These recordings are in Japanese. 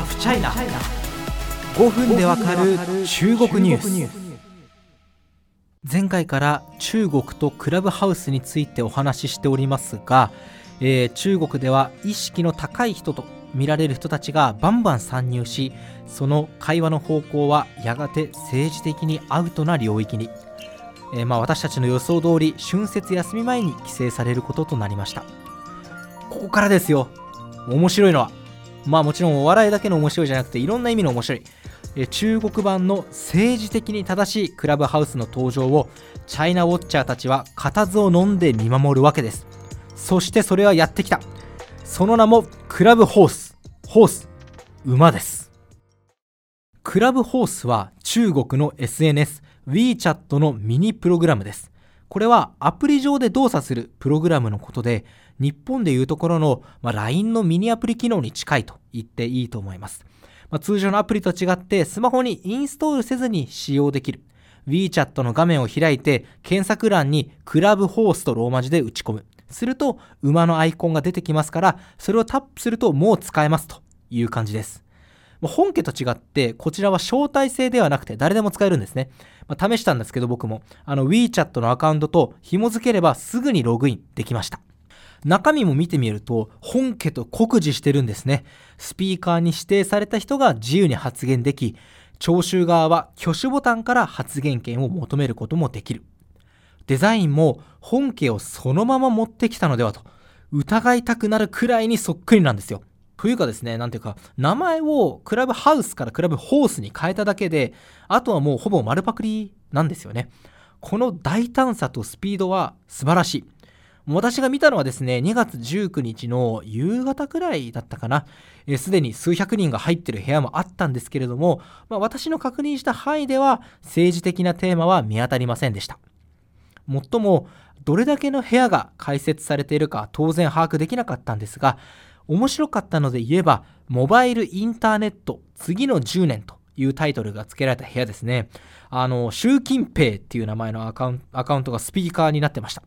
ハフチャイナ5分でわかる中国ニュース。前回から中国とクラブハウスについてお話ししておりますが、えー、中国では意識の高い人と見られる人たちがバンバン参入しその会話の方向はやがて政治的にアウトな領域に、えー、まあ私たちの予想通り春節休み前に規制されることとなりました。ここからですよ。面白いのはまあもちろんお笑いだけの面白いじゃなくていろんな意味の面白い。中国版の政治的に正しいクラブハウスの登場をチャイナウォッチャーたちは固唾を飲んで見守るわけです。そしてそれはやってきた。その名もクラブホース。ホース。馬です。クラブホースは中国の SNS WeChat のミニプログラムです。これはアプリ上で動作するプログラムのことで日本でいうところの、まあ、LINE のミニアプリ機能に近いと言っていいと思います。まあ、通常のアプリと違ってスマホにインストールせずに使用できる。WeChat の画面を開いて検索欄にクラブホースとローマ字で打ち込む。すると馬のアイコンが出てきますからそれをタップするともう使えますという感じです。本家と違ってこちらは招待制ではなくて誰でも使えるんですね。まあ、試したんですけど僕もあの WeChat のアカウントと紐付ければすぐにログインできました。中身も見てみると本家と酷似してるんですね。スピーカーに指定された人が自由に発言でき、聴衆側は挙手ボタンから発言権を求めることもできる。デザインも本家をそのまま持ってきたのではと疑いたくなるくらいにそっくりなんですよ。というかですね、なんていうか、名前をクラブハウスからクラブホースに変えただけで、あとはもうほぼ丸パクリなんですよね。この大胆さとスピードは素晴らしい。私が見たのはですね、2月19日の夕方くらいだったかな。すでに数百人が入ってる部屋もあったんですけれども、まあ、私の確認した範囲では政治的なテーマは見当たりませんでした。もっとも、どれだけの部屋が開設されているか当然把握できなかったんですが、面白かったので言えば、モバイルインターネット次の10年というタイトルが付けられた部屋ですね。あの、習近平っていう名前のアカウントがスピーカーになってました。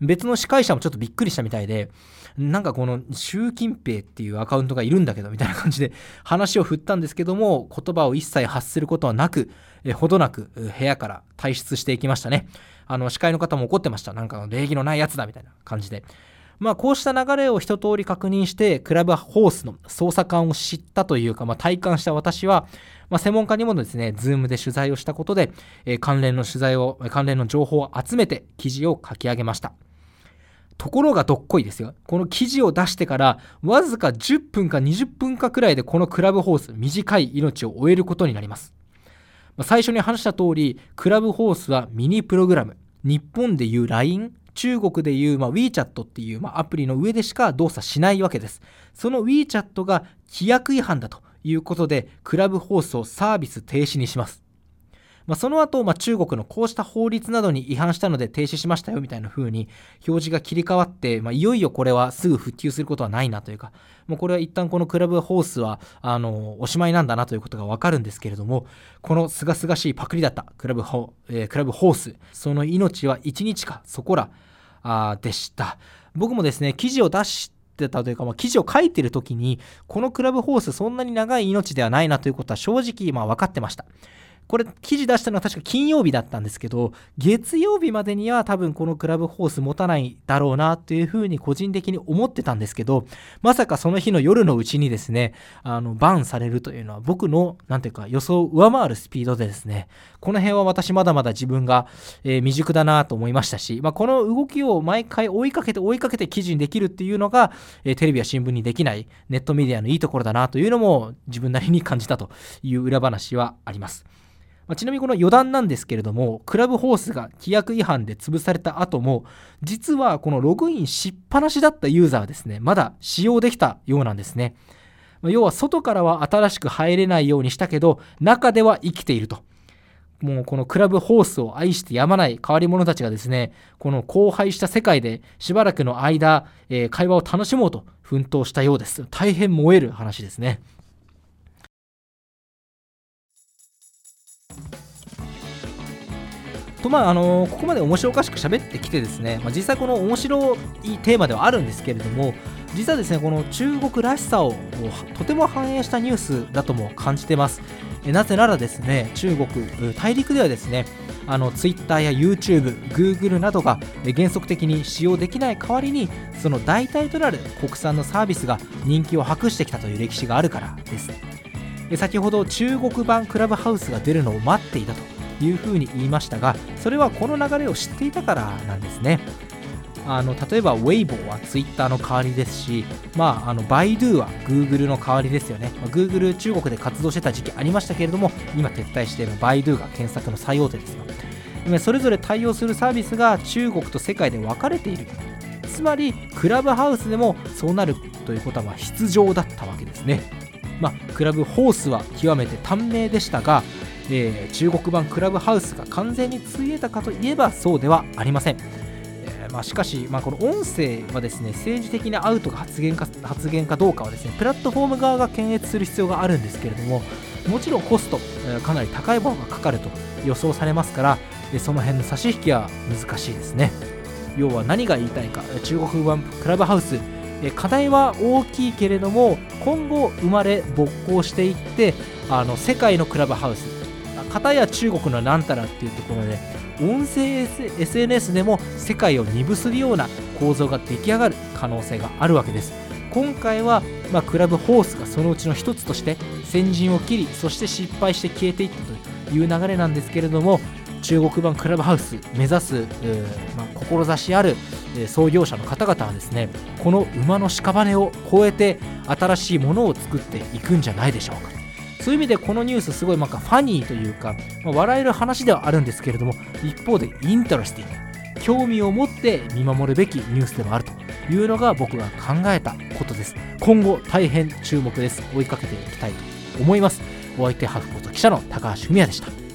別の司会者もちょっとびっくりしたみたいで、なんかこの習近平っていうアカウントがいるんだけどみたいな感じで話を振ったんですけども、言葉を一切発することはなく、えほどなく部屋から退出していきましたね。あの、司会の方も怒ってました。なんか礼儀のないやつだみたいな感じで。まあ、こうした流れを一通り確認して、クラブホースの捜査官を知ったというか、まあ、体感した私は、まあ、専門家にもですね、ズームで取材をしたことで、えー、関連の取材を、関連の情報を集めて記事を書き上げました。ところがどっこいですよ。この記事を出してからわずか10分か20分かくらいでこのクラブホース短い命を終えることになります。まあ、最初に話した通りクラブホースはミニプログラム。日本でいう LINE 中国でいう、まあ、WeChat っていう、まあ、アプリの上でしか動作しないわけです。その WeChat が規約違反だということでクラブ放送サービス停止にします。まあ、その後、まあ、中国のこうした法律などに違反したので停止しましたよみたいな風に表示が切り替わって、まあ、いよいよこれはすぐ復旧することはないなというか、もうこれは一旦このクラブホースはあのおしまいなんだなということがわかるんですけれども、この清々しいパクリだったクラブホ,、えー、クラブホース、その命は1日かそこらあでした。僕もですね、記事を出してたというか、まあ、記事を書いてる時に、このクラブホースそんなに長い命ではないなということは正直まあ分かってました。これ記事出したのは確か金曜日だったんですけど月曜日までには多分このクラブホース持たないだろうなというふうに個人的に思ってたんですけどまさかその日の夜のうちにですねあのバンされるというのは僕の何ていうか予想を上回るスピードでですねこの辺は私まだまだ自分が、えー、未熟だなと思いましたし、まあ、この動きを毎回追いかけて追いかけて記事にできるっていうのが、えー、テレビや新聞にできないネットメディアのいいところだなというのも自分なりに感じたという裏話はあります。まあ、ちなみにこの余談なんですけれども、クラブホースが規約違反で潰された後も、実はこのログインしっぱなしだったユーザーはですね、まだ使用できたようなんですね。まあ、要は外からは新しく入れないようにしたけど、中では生きていると。もうこのクラブホースを愛してやまない変わり者たちがですね、この荒廃した世界でしばらくの間、えー、会話を楽しもうと奮闘したようです。大変燃える話ですね。とまああのここまで面白おかしく喋ってきてですね、まあ、実際この面白いテーマではあるんですけれども実はですねこの中国らしさをとても反映したニュースだとも感じてます。えなぜならですね中国大陸ではですねあの Twitter や YouTube、Google などが原則的に使用できない代わりにその代替となる国産のサービスが人気を博してきたという歴史があるからです。先ほど中国版クラブハウスが出るのを待っていたと。いうふうに言いましたがそれはこの流れを知っていたからなんですね。あの例えば Weibo は Twitter の代わりですし、まあ、あの Baidu は Google の代わりですよね、まあ、Google 中国で活動してた時期ありましたけれども今撤退して Baidu が検索の最大手ですよ。それぞれ対応するサービスが中国と世界で分かれている。つまりクラブハウスでもそうなるということは必要だったわけですね。まあ、クラブホースは極めて短命でしたが、えー、中国版クラブハウスが完全についえたかといえばそうではありません。まあ、しかし、まあ、この音声はですね政治的なアウトが発言か発言かどうかはですねプラットフォーム側が検閲する必要があるんですけれどももちろんコスト、えー、かなり高いものがかかると予想されますからその辺の差し引きは難しいですね。要は何が言いたいか中国版クラブハウス課題は大きいけれども今後生まれ勃興していってあの世界のクラブハウス片や中国のなんたらっていうところで音声 SNS でも世界を二分するような構造が出来上がる可能性があるわけです。今回は、まあ、クラブホースがそのうちの一つとして先陣を切りそして失敗して消えていったという流れなんですけれども中国版クラブハウス目指す、まあ、志ある創業者の方々はですねこの馬の屍を越えて新しいものを作っていくんじゃないでしょうかそういう意味でこのニュースすごいなんかファニーというか、まあ、笑える話ではあるんですけれども一方でイントロスティング興味を持って見守るべきニュースでもあるというのが僕が考えたことです。今後大変注目です。追いかけていきたいと思います。お相手ハフポト記者の高橋文也でした。